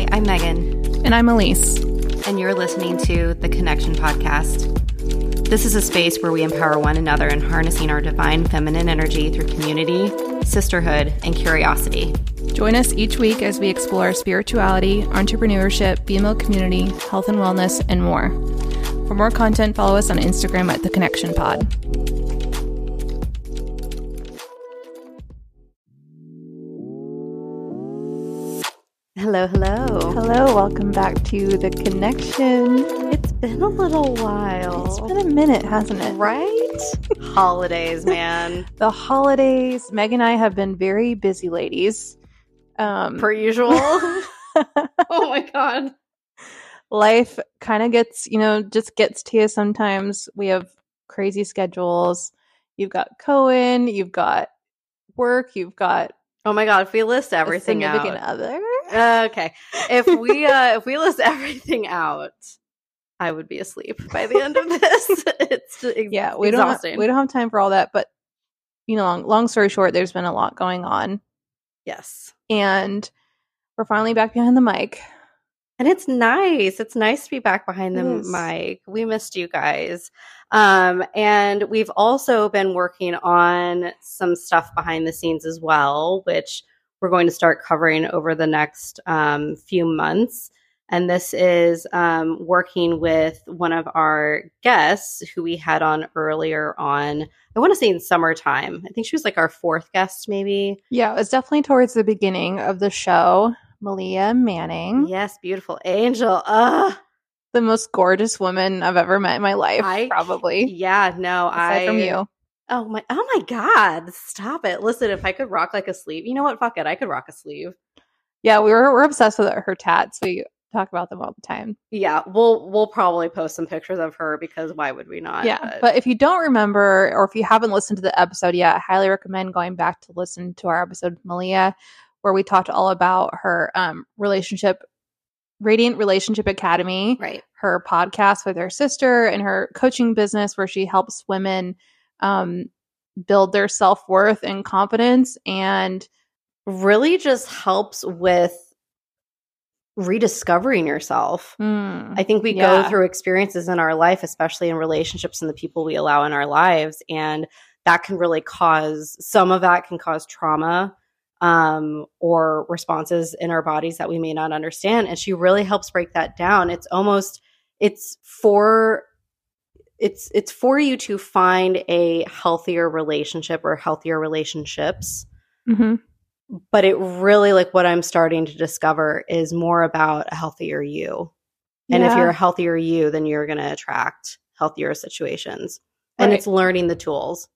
Hi, I'm Megan. And I'm Elise. And you're listening to the Connection Podcast. This is a space where we empower one another in harnessing our divine feminine energy through community, sisterhood, and curiosity. Join us each week as we explore spirituality, entrepreneurship, female community, health and wellness, and more. For more content, follow us on Instagram at The Connection Pod. Hello, hello. Welcome back to The Connection. It's been a little while. It's been a minute, hasn't it? Right? Holidays, man. the holidays. Meg and I have been very busy ladies. Um, per usual. oh my God. Life kind of gets, you know, just gets to you sometimes. We have crazy schedules. You've got Cohen, you've got work, you've got Oh my god! If we list everything out, other. Okay, if we uh, if we list everything out, I would be asleep by the end of this. it's ex- yeah, we exhausting. don't we don't have time for all that. But you know, long, long story short, there's been a lot going on. Yes, and we're finally back behind the mic. And it's nice. It's nice to be back behind the mic. We missed you guys. Um, and we've also been working on some stuff behind the scenes as well, which we're going to start covering over the next um, few months. And this is um, working with one of our guests who we had on earlier on, I want to say in summertime. I think she was like our fourth guest, maybe. Yeah, it was definitely towards the beginning of the show. Meleah Manning. Yes, beautiful angel. Ugh. The most gorgeous woman I've ever met in my life, I, probably. Yeah, no, Aside I from you. Oh my oh my god. Stop it. Listen, if I could rock like a sleeve, you know what? Fuck it. I could rock a sleeve. Yeah, we were we're obsessed with her tats. We talk about them all the time. Yeah, we'll we'll probably post some pictures of her because why would we not? Yeah, but, but if you don't remember or if you haven't listened to the episode yet, I highly recommend going back to listen to our episode with Meleah where we talked all about her um, relationship, Radiant Relationship Academy, right? Her podcast with her sister and her coaching business, where she helps women um, build their self worth and confidence, and really just helps with rediscovering yourself. Mm, I think we yeah. go through experiences in our life, especially in relationships and the people we allow in our lives, and that can really cause some of that can cause trauma um, or responses in our bodies that we may not understand. And she really helps break that down. It's almost, it's for, it's, it's for you to find a healthier relationship or healthier relationships. Mm-hmm. But it really, like what I'm starting to discover is more about a healthier you. And yeah. if you're a healthier you, then you're going to attract healthier situations. Right. And it's learning the tools.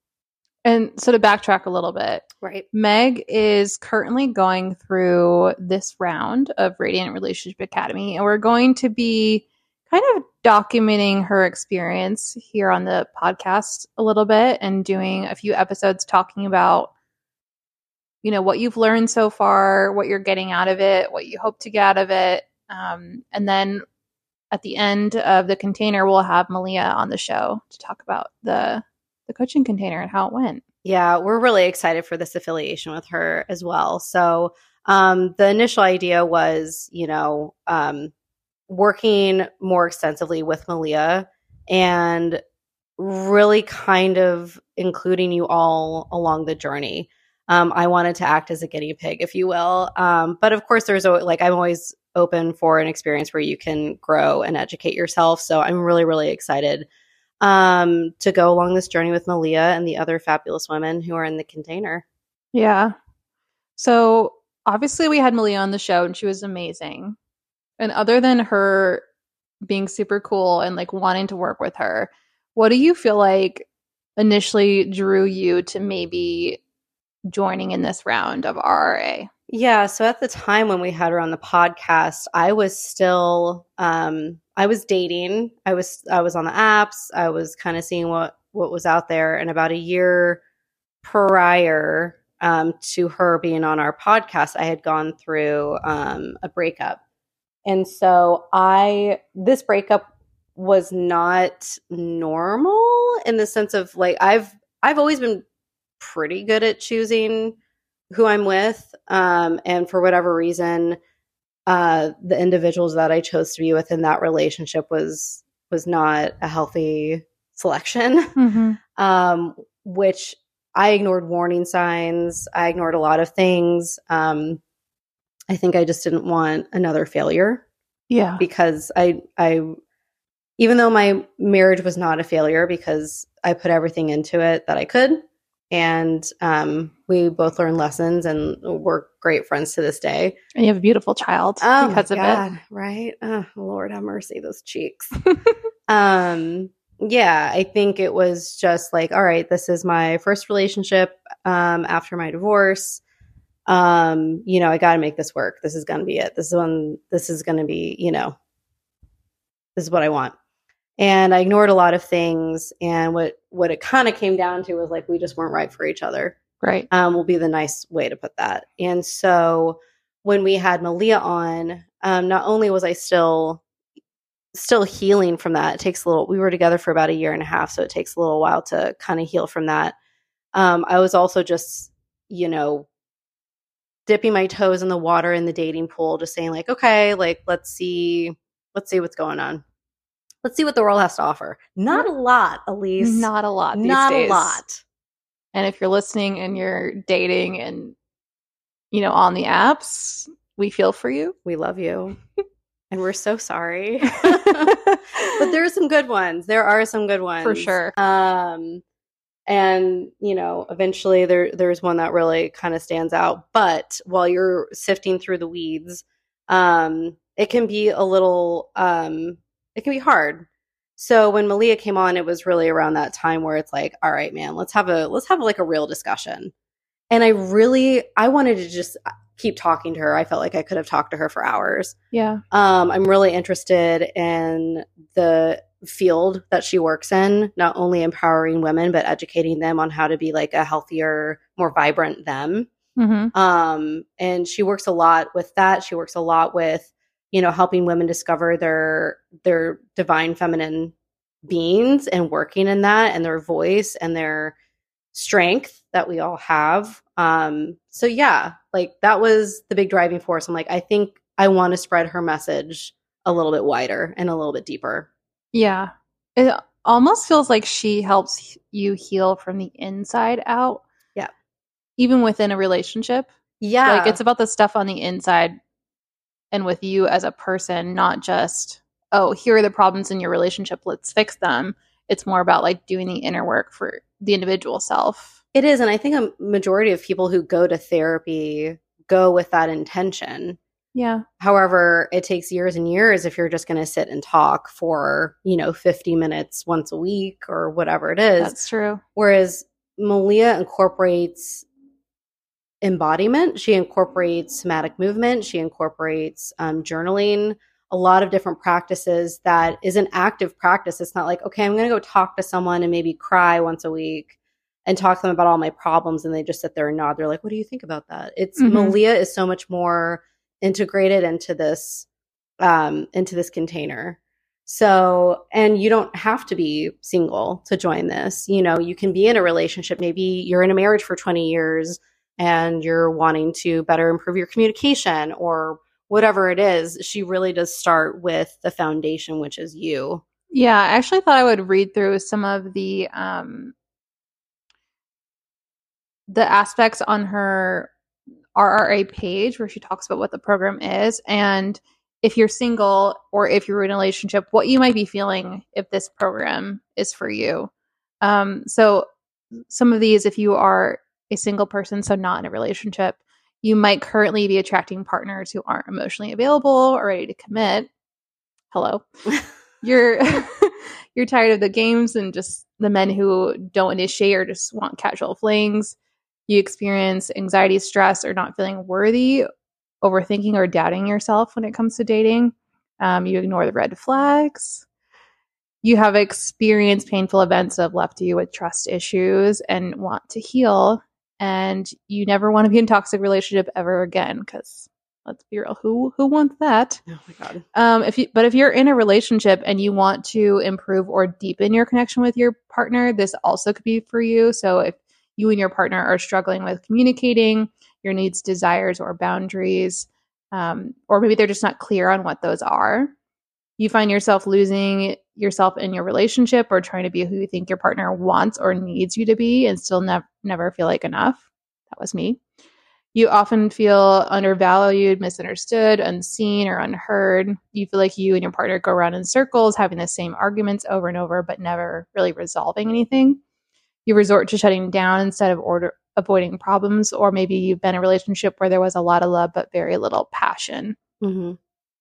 And so to backtrack a little bit, right? Meg is currently going through this round of Radiant Relationship Academy, and we're going to be kind of documenting her experience here on the podcast a little bit and doing a few episodes talking about you know what you've learned so far, what you're getting out of it, what you hope to get out of it, um, and then at the end of the container, we'll have Meleah on the show to talk about the the coaching container and how it went. Yeah, we're really excited for this affiliation with her as well. So, um, the initial idea was, you know, um, working more extensively with Meleah and really kind of including you all along the journey. Um, I wanted to act as a guinea pig, if you will. Um, but of course, there's a, like, I'm always open for an experience where you can grow and educate yourself. So I'm really, really excited um, to go along this journey with Meleah and the other fabulous women who are in the container. Yeah. So obviously, we had Meleah on the show and she was amazing. And other than her being super cool and like wanting to work with her, what do you feel like initially drew you to maybe joining in this round of RRA? Yeah, so at the time when we had her on the podcast, I was still um I was dating. I was I was on the apps. I was kind of seeing what what was out there and about a year prior um to her being on our podcast, I had gone through um a breakup. And so I this breakup was not normal in the sense of like I've I've always been pretty good at choosing who I'm with. Um, and for whatever reason, uh, the individuals that I chose to be with in that relationship was was not a healthy selection. Mm-hmm. Um, which I ignored warning signs. I ignored a lot of things. Um, I think I just didn't want another failure Yeah. because I I even though my marriage was not a failure because I put everything into it that I could and um, we both learned lessons and we're great friends to this day. And you have a beautiful child Oh because my of God, right? Oh, Lord have mercy, those cheeks. um, yeah, I think it was just like, all right, this is my first relationship um, after my divorce. Um, you know, I got to make this work. This is going to be it. This is when this is going to be, you know, this is what I want. And I ignored a lot of things. And what what it kind of came down to was like we just weren't right for each other. Right. um, will be the nice way to put that. And so when we had Meleah on, um, not only was I still still healing from that, it takes a little. We were together for about a year and a half, so it takes a little while to kind of heal from that. Um, I was also just, you know, dipping my toes in the water in the dating pool, just saying like, okay, like let's see, let's see what's going on. Let's see what the world has to offer. Not a lot, Elise. Not a lot. Not days. a lot. And if you're listening and you're dating and you know on the apps, we feel for you. We love you. and we're so sorry. but there are some good ones. There are some good ones. For sure. Um and you know, eventually there there's one that really kind of stands out. But while you're sifting through the weeds, um, it can be a little um it can be hard. So when Meleah came on, it was really around that time where it's like, all right, man, let's have a let's have like a real discussion. And I really I wanted to just keep talking to her. I felt like I could have talked to her for hours. yeah. Um, I'm really interested in the field that she works in, not only empowering women, but educating them on how to be like a healthier, more vibrant them. Mm-hmm. Um, and she works a lot with that. She works a lot with, you know, helping women discover their their divine feminine beings and working in that and their voice and their strength that we all have. Um, so yeah, like that was the big driving force. I'm like, I think I want to spread her message a little bit wider and a little bit deeper. Yeah. It almost feels like she helps you heal from the inside out. Yeah. Even within a relationship. Yeah. Like it's about the stuff on the inside and with you as a person, not just, oh, here are the problems in your relationship, let's fix them. It's more about like doing the inner work for the individual self. It is. And I think a majority of people who go to therapy go with that intention. Yeah. However, it takes years and years if you're just going to sit and talk for, you know, 50 minutes once a week or whatever it is. That's true. Whereas Meleah incorporates embodiment, she incorporates somatic movement, she incorporates um, journaling, a lot of different practices that is an active practice. It's not like, okay, I'm going to go talk to someone and maybe cry once a week and talk to them about all my problems. And they just sit there and nod. They're like, what do you think about that? It's Mhm. Meleah is so much more integrated into this, um, into this container. So, and you don't have to be single to join this. You know, you can be in a relationship. Maybe you're in a marriage for 20 years and you're wanting to better improve your communication or whatever it is. She really does start with the foundation, which is you. Yeah, I actually thought I would read through some of the um the aspects on her RRA page where she talks about what the program is and if you're single or if you're in a relationship, what you might be feeling if this program is for you. Um, so some of these, if you are a single person, so not in a relationship, you might currently be attracting partners who aren't emotionally available or ready to commit. Hello you're you're tired of the games and just the men who don't initiate or just want casual flings. You experience anxiety, stress, or not feeling worthy, overthinking or doubting yourself when it comes to dating. Um, you ignore the red flags. You have experienced painful events that have left you with trust issues and want to heal. And you never want to be in a toxic relationship ever again because let's be real, who who wants that? Oh my God. Um, if you, but if you're in a relationship and you want to improve or deepen your connection with your partner, this also could be for you. So if you and your partner are struggling with communicating your needs, desires, or boundaries, um, or maybe they're just not clear on what those are. You find yourself losing yourself in your relationship or trying to be who you think your partner wants or needs you to be and still nev- never feel like enough. That was me. You often feel undervalued, misunderstood, unseen, or unheard. You feel like you and your partner go around in circles, having the same arguments over and over, but never really resolving anything. You resort to shutting down instead of order avoiding problems, or maybe you've been in a relationship where there was a lot of love but very little passion. hmm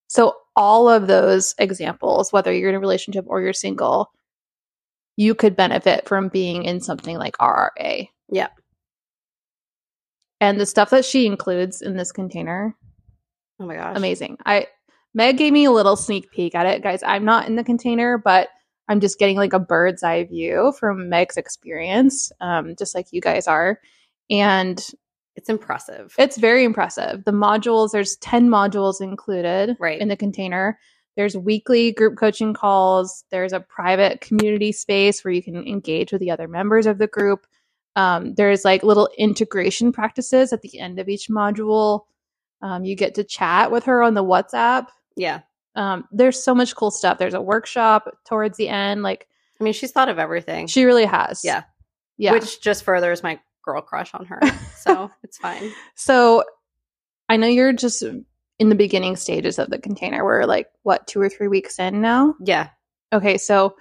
So, all of those examples, whether you're in a relationship or you're single, you could benefit from being in something like RRA. Yeah. And the stuff that she includes in this container, Oh my gosh. amazing. I Meg gave me a little sneak peek at it, guys. I'm not in the container, but I'm just getting like a bird's eye view from Meg's experience, um, just like you guys are. And It's impressive. it's very impressive. The modules, there's 10 modules included Right. in the container. There's weekly group coaching calls. There's a private community space where you can engage with the other members of the group. Um, there's like little integration practices at the end of each module. Um, you get to chat with her on the WhatsApp. yeah. Um, there's so much cool stuff. There's a workshop towards the end. Like I mean, she's thought of everything. she really has. Yeah. Yeah. Which just furthers my girl crush on her. So it's fine. So I know you're just in the beginning stages of the container. We're like, what, two or three weeks in now? Yeah. Okay. So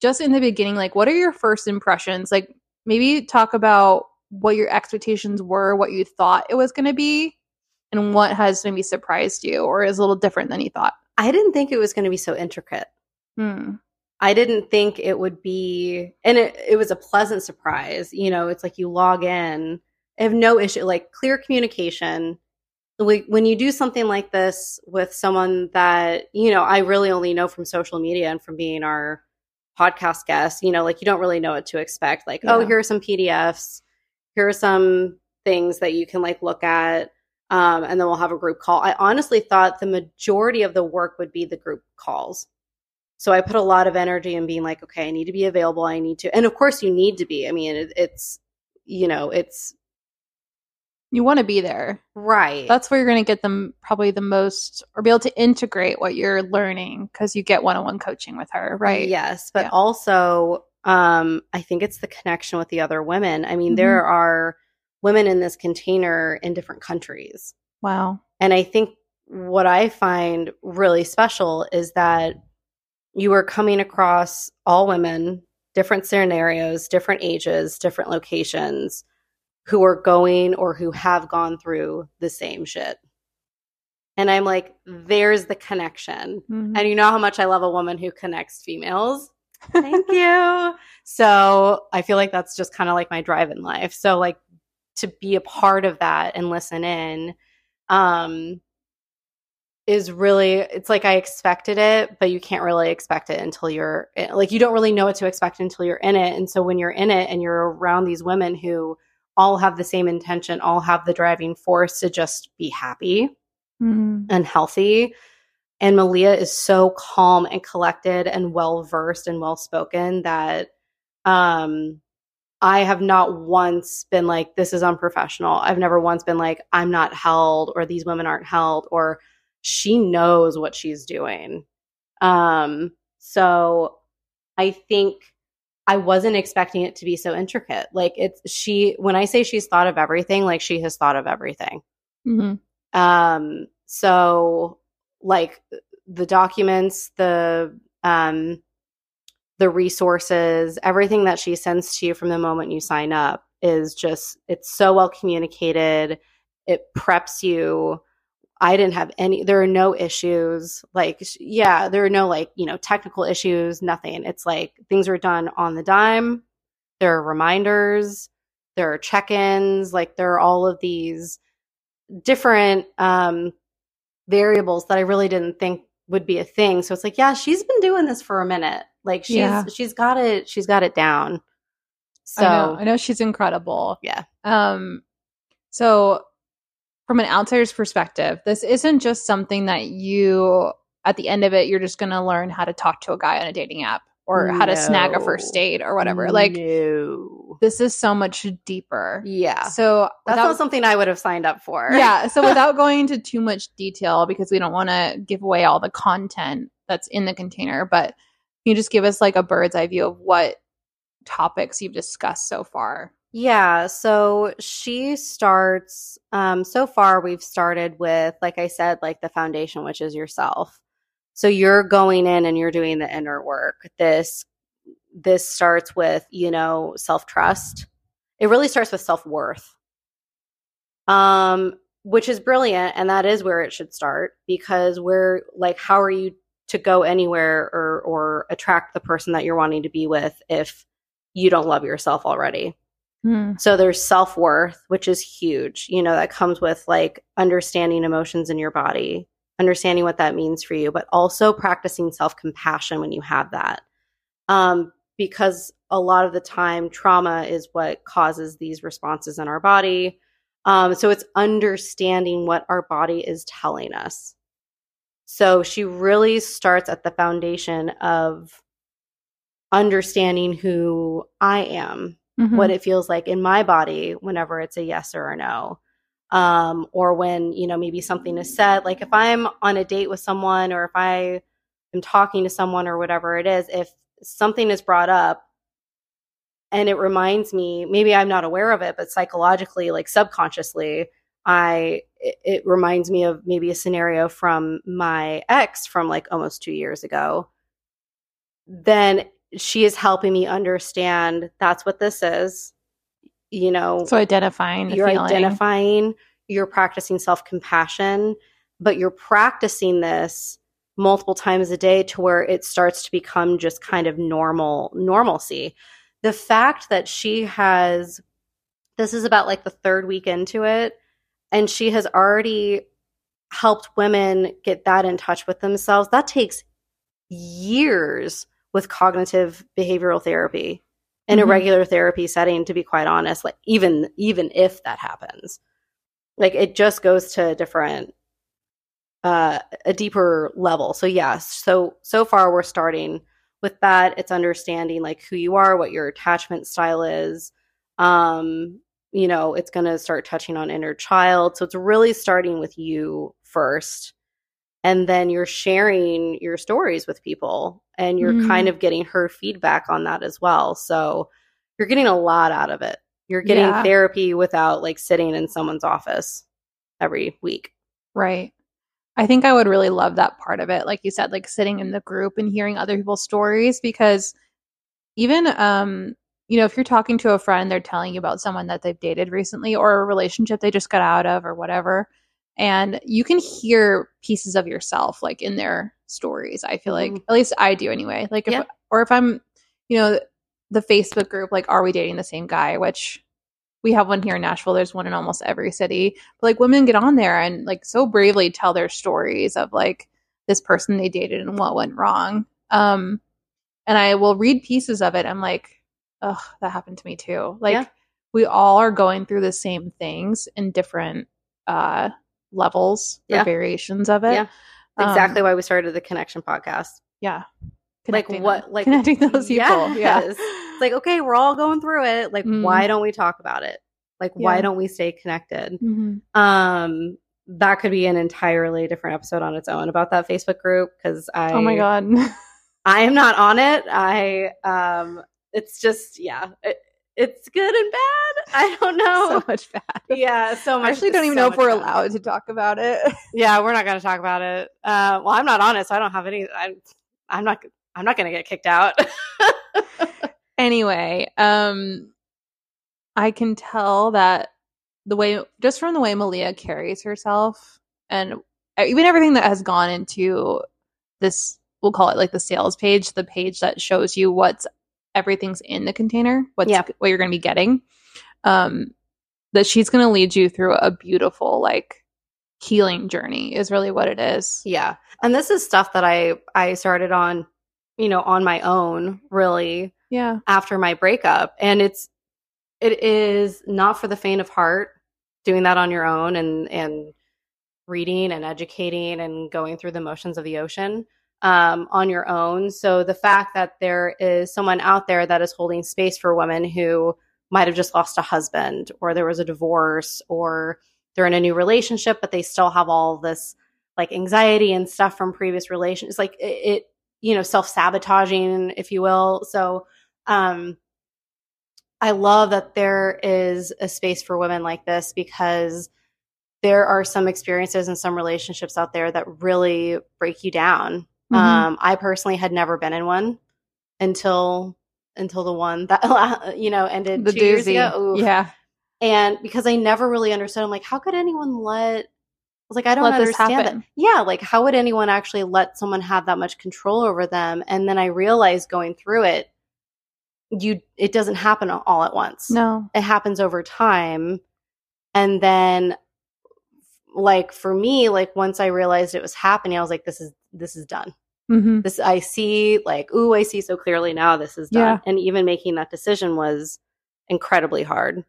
just in the beginning, like, what are your first impressions? Like, maybe talk about what your expectations were, what you thought it was going to be, and what has maybe surprised you or is a little different than you thought. I didn't think it was going to be so intricate. Hmm. I didn't think it would be, and it, it was a pleasant surprise. You know, it's like you log in, I have no issue, like clear communication. When you do something like this with someone that, you know, I really only know from social media and from being our podcast guest, you know, like you don't really know what to expect. Like, oh, here are some PDFs, here are some things that you can like look at. Um, and then we'll have a group call. I honestly thought the majority of the work would be the group calls. So I put a lot of energy in being like, okay, I need to be available. I need to, and of course, you need to be. I mean, it, it's, you know, it's You want to be there. right. That's where you're going to get them probably the most or be able to integrate what you're learning because you get one on one coaching with her, right? Yes, but Yeah. also, um, I think it's the connection with the other women. I mean, there Mm-hmm. are women in this container in different countries. Wow. And I think what I find really special is that you are coming across all women, different scenarios, different ages, different locations, who are going or who have gone through the same shit. And I'm like, there's the connection. Mhm. And you know how much I love a woman who connects females. Thank you. So I feel like that's just kind of like my drive in life. So like to be a part of that and listen in, um, is really it's like I expected it, but you can't really expect it until you're like you don't really know what to expect until you're in it. And so when you're in it and you're around these women who all have the same intention, all have the driving force to just be happy Mhm. and healthy. And Meleah is so calm and collected and well versed and well spoken that um I have not once been like, this is unprofessional. I've never once been like, I'm not held or these women aren't held or she knows what she's doing. Um, so I think I wasn't expecting it to be so intricate. Like it's she when I say she's thought of everything, like she has thought of everything. Mhm. Um, so like the documents, the um the resources, everything that she sends to you from the moment you sign up is just it's so well communicated. It preps you. I didn't have any there are no issues. Like yeah, there are no like, you know, technical issues, nothing. It's like things are done on the dime. There are reminders, there are check-ins, like there are all of these different um variables that I really didn't think would be a thing. So it's like, yeah, she's been doing this for a minute. Like she's Yeah. she's got it she's got it down. So I know, I know she's incredible. Yeah. Um, so from an outsider's perspective, this isn't just something that you, at the end of it, you're just going to learn how to talk to a guy on a dating app. or how to snag a first date or whatever. Like no. this is so much deeper. Yeah. So That's without- not something I would have signed up for. yeah. So without going into too much detail, because we don't want to give away all the content that's in the container, but you just give us like a bird's eye view of what topics you've discussed so far? Yeah, so she starts um so far we've started with like I said like the foundation which is yourself. So you're going in and you're doing the inner work. This this starts with, you know, self-trust. It really starts with self-worth. Um which is brilliant and that is where it should start because we're like how are you to go anywhere or or attract the person that you're wanting to be with if you don't love yourself already? Hmm. So there's self worth, which is huge. You know, that comes with like understanding emotions in your body, understanding what that means for you, but also practicing self compassion when you have that. Um, because a lot of the time, trauma is what causes these responses in our body. Um, so it's understanding what our body is telling us. So she really starts at the foundation of understanding who I am Mhm. what it feels like in my body whenever it's a yes or a no um or when you know maybe something is said like if i'm on a date with someone or if i am talking to someone or whatever it is if something is brought up and it reminds me maybe i'm not aware of it but psychologically like subconsciously i it, reminds me of maybe a scenario from my ex from like almost 2 years ago. Then she is helping me understand that's what this is you know? So identifying you're feeling. identifying you're practicing self-compassion but you're practicing this multiple times a day to where it starts to become just kind of normal normalcy. The fact that she has this is about like the third week into it and she has already helped women get that in touch with themselves. That takes years with cognitive behavioral therapy in a Mhm. regular therapy setting to be quite honest like even even if that happens. Like it just goes to a different uh a deeper level. So yes so so far we're starting with that. It's understanding like who you are what your attachment style is um you know it's going to start touching on inner child so it's really starting with you first and then you're sharing your stories with people and you're Mhm. kind of getting her feedback on that as well so you're getting a lot out of it you're getting Yeah. therapy without like sitting in someone's office every week Right. I think I would really love that part of it. Like you said, like sitting in the group and hearing other people's stories because even um you know, if you're talking to a friend, they're telling you about someone that they've dated recently or a relationship they just got out of or whatever. And you can hear pieces of yourself like in their stories. I feel like Mhm. at least I do anyway. Like if Yeah. or if I'm, you know, the Facebook group like are we dating the same guy, which we have one here in Nashville. There's one in almost every city. But like women get on there and like so bravely tell their stories of like this person they dated and what went wrong. Um, and I will read pieces of it. I'm like, oh, that happened to me too. Like Yeah. we all are going through the same things in different uh levels or Yeah. variations of it. Yeah. Um, exactly why we started the connection podcast Yeah. like what them- like connecting those people. Yeah. Yes. It's like okay we're all going through it like Mm. why don't we talk about it like why don't we stay connected Mhm. um that could be an entirely different episode on its own about that facebook group because i Oh my god. i am not on it i um it's just yeah it, it's good and bad i don't know so much bad. yeah so much I actually don't even so know if we're bad. allowed to talk about it. yeah we're not going to talk about it uh well i'm not so i don't have any i'm i'm not i'm not going to get kicked out anyway, um I can tell that the way just from the way Meleah carries herself and even everything that has gone into this we'll call it like the sales page, the page that shows you what's everything's in the container, what's Yeah. what you're going to be getting. Um that she's going to lead you through a beautiful like healing journey is really what it is. Yeah. And this is stuff that I I started on, you know, on my own really Yeah. after my breakup and it's it is not for the faint of heart doing that on your own and and reading and educating and going through the motions of the ocean. Um, on your own. So the fact that there is someone out there that is holding space for women who might have just lost a husband, or there was a divorce, or they're in a new relationship, but they still have all this like anxiety and stuff from previous relations, like it, it you know, self sabotaging, if you will. So, um, I love that there is a space for women like this because there are some experiences and some relationships out there that really break you down. Mm-hmm. Um, I personally had never been in one until until the one that you know ended the two doozy. years ago. Oof. Yeah, and because I never really understood, I'm like, how could anyone let? I was like, I don't Let understand that. Yeah, like how would anyone actually let someone have that much control over them? And then I realized going through it, you it doesn't happen all at once no, it happens over time and then like for me like once i realized it was happening i was like this is this is done hmm this i see like ooh i see so clearly now this is done Yeah. and even making that decision was incredibly hard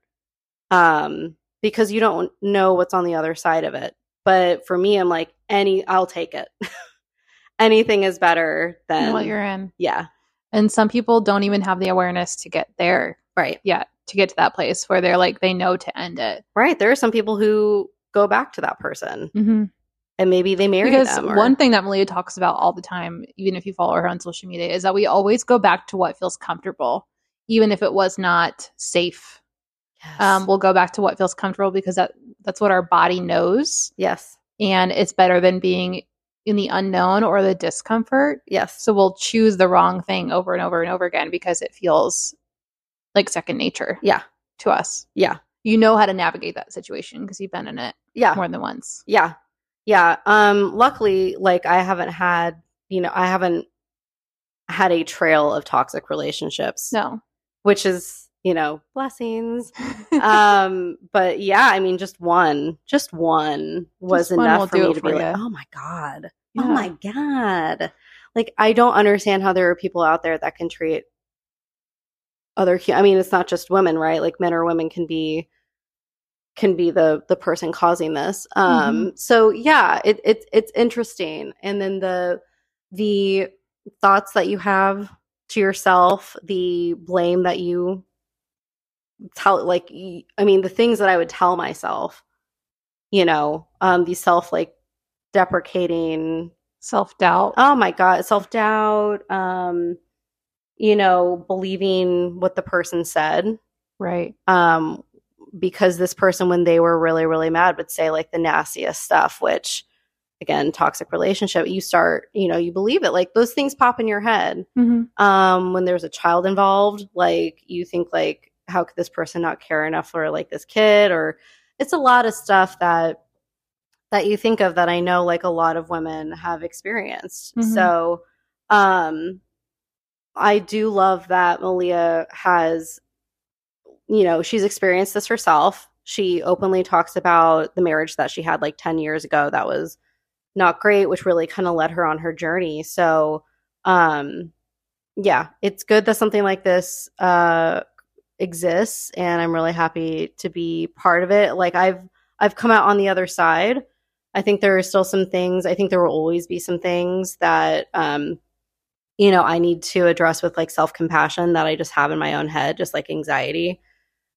um because you don't know what's on the other side of it but for me i'm like any i'll take it anything is better than what you're in. yeah And some people don't even have the awareness to get there right Yeah. to get to that place where they're like they know to end it. right there are some people who go back to that person Mm-hmm. And maybe they marry because them or- one thing that Meleah talks about all the time, even if you follow her on social media, is that we always go back to what feels comfortable, even if it was not safe. Yes. Um, we'll go back to what feels comfortable because that that's what our body knows, yes. and it's better than being in the unknown or the discomfort. Yes. So we'll choose the wrong thing over and over and over again because it feels like second nature Yeah. to us. Yeah. You know how to navigate that situation because you've been in it Yeah. more than once. Yeah. Yeah. Um luckily like I haven't had, you know, I haven't had a trail of toxic relationships, No. which is, you know, blessings. um but yeah, I mean just one, just one was Just enough will for me to for be like, "Oh my god. Yeah. Oh my god." Like I don't understand how there are people out there that can treat other I mean, it's not just women, right? Like men or women can be can be the the person causing this. Um so yeah, it it's it's interesting. And then the the thoughts that you have to yourself, the blame that you tell like I mean the things that I would tell myself, you know, um these self like deprecating Self doubt. oh my god self-doubt um you know believing what the person said right. um because this person when they were really really mad would say like the nastiest stuff which again toxic relationship you start you know you believe it like those things pop in your head hmm um when there's a child involved like you think like how could this person not care enough for like this kid or it's a lot of stuff that that you think of that I know like a lot of women have experienced. Mhm. So um I do love that Meleah has you know, she's experienced this herself. She openly talks about the marriage that she had like 10 years ago that was not great, which really kind of led her on her journey. So um yeah, it's good that something like this uh exists and I'm really happy to be part of it. Like I've I've come out on the other side. I think there are still some things. I think there will always be some things that um you know, I need to address with like self-compassion that I just have in my own head, just like anxiety.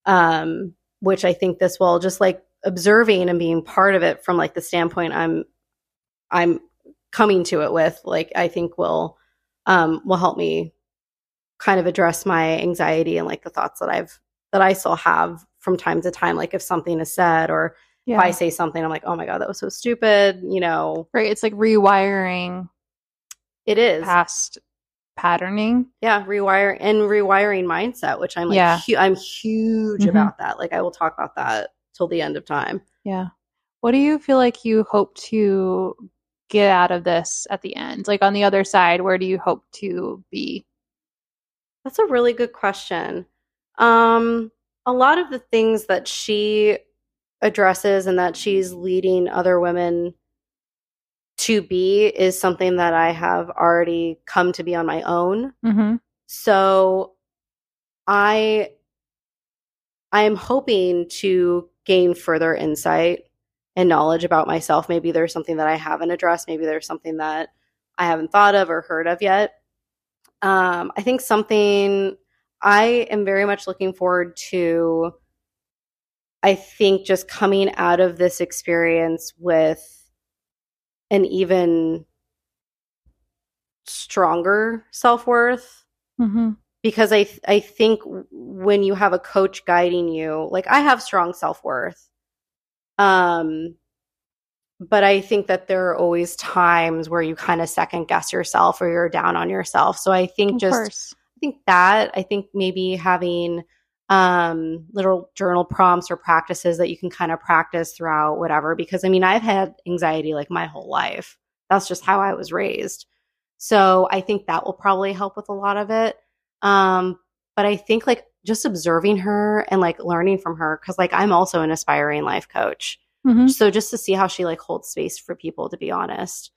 Um which I think this will just like observing and being part of it from like the standpoint I'm I'm coming to it with like I think will um will help me kind of address my anxiety and like the thoughts that I've that I still have from time to time like if something is said or Yeah. if I say something I'm like oh my god that was so stupid you know right. It's like rewiring it is past patterning. yeah rewire and rewiring mindset which I'm like Yeah. hu- I'm huge Mhm. about that like I will talk about that till the end of time Yeah. What do you feel like you hope to get out of this at the end? Like on the other side, where do you hope to be? That's a really good question. Um, a lot of the things that she addresses and that she's leading other women to be is something that I have already come to be on my own. Mm-hmm. So I I am hoping to gain further insight and knowledge about myself. Maybe there's something that I haven't addressed. Maybe there's something that I haven't thought of or heard of yet. Um, I think something I am very much looking forward to. I think just coming out of this experience with an even stronger self worth Mm-hmm. because I I think when you have a coach guiding you, like I have strong self worth, um, but I think that there are always times where you kind of second guess yourself or you're down on yourself. So I think Of just course. I think that I think maybe having um little journal prompts or practices that you can kind of practice throughout whatever because I mean I've had anxiety like my whole life. That's just how I was raised. So I think that will probably help with a lot of it. Um but I think like just observing her and like learning from her cuz like I'm also an aspiring life coach. Mhm. So just to see how she like holds space for people to be honest.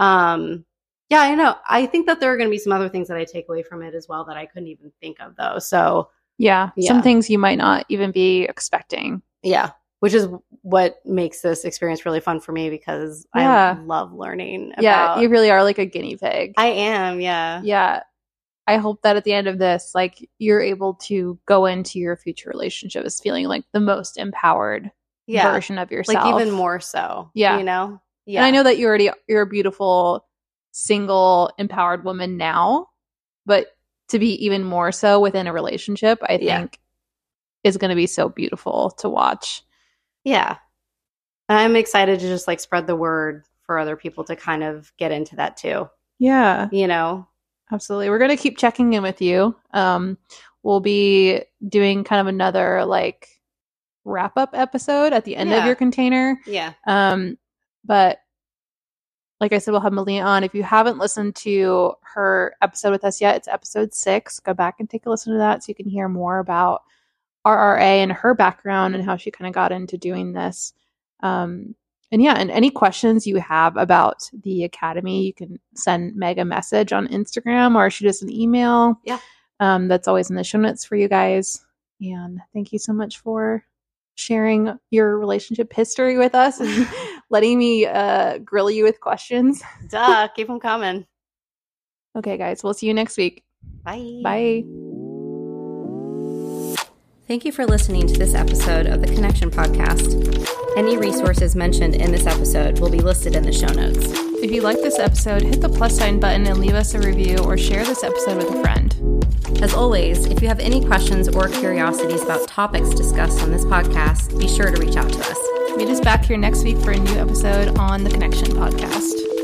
Um yeah, I know. I think that there are going to be some other things that I take away from it as well that I couldn't even think of though. So, Yeah. Yeah. Some things you might not even be expecting. yeah, which is what makes this experience really fun for me because Yeah. I love learning about yeah. You really are like a guinea pig. I am, yeah. yeah. I hope that at the end of this, like you're able to go into your future relationship as feeling like the most empowered Yeah. version of yourself. Like even more so. Yeah. You know? Yeah. And I know that you already you're a beautiful, single, empowered woman now, but to be even more so within a relationship, I Yeah. think is going to be so beautiful to watch. Yeah. And I'm excited to just like spread the word for other people to kind of get into that too. Yeah, You know? absolutely. We're going to keep checking in with you. Um, we'll be doing kind of another like wrap up episode at the end of your container. Yeah. Um, but like I said, we'll have Meleah on. If you haven't listened to her episode with us yet, it's episode six. Go back and take a listen to that so you can hear more about RRA and her background and how she kind of got into doing this. Um, and yeah, and any questions you have about the academy, you can send Meg a message on Instagram or shoot us an email. Yeah. Um, that's always in the show notes for you guys. And thank you so much for sharing your relationship history with us and letting me uh, grill you with questions. Duh. Keep them coming. Okay, guys, we'll see you next week. Bye. Bye. Thank you for listening to this episode of the Connection Podcast. Any resources mentioned in this episode will be listed in the show notes. If you like this episode, hit the plus sign button and leave us a review or share this episode with a friend. As always, if you have any questions or curiosities about topics discussed on this podcast, be sure to reach out to us. Meet us back here next week for a new episode on the Connection Podcast.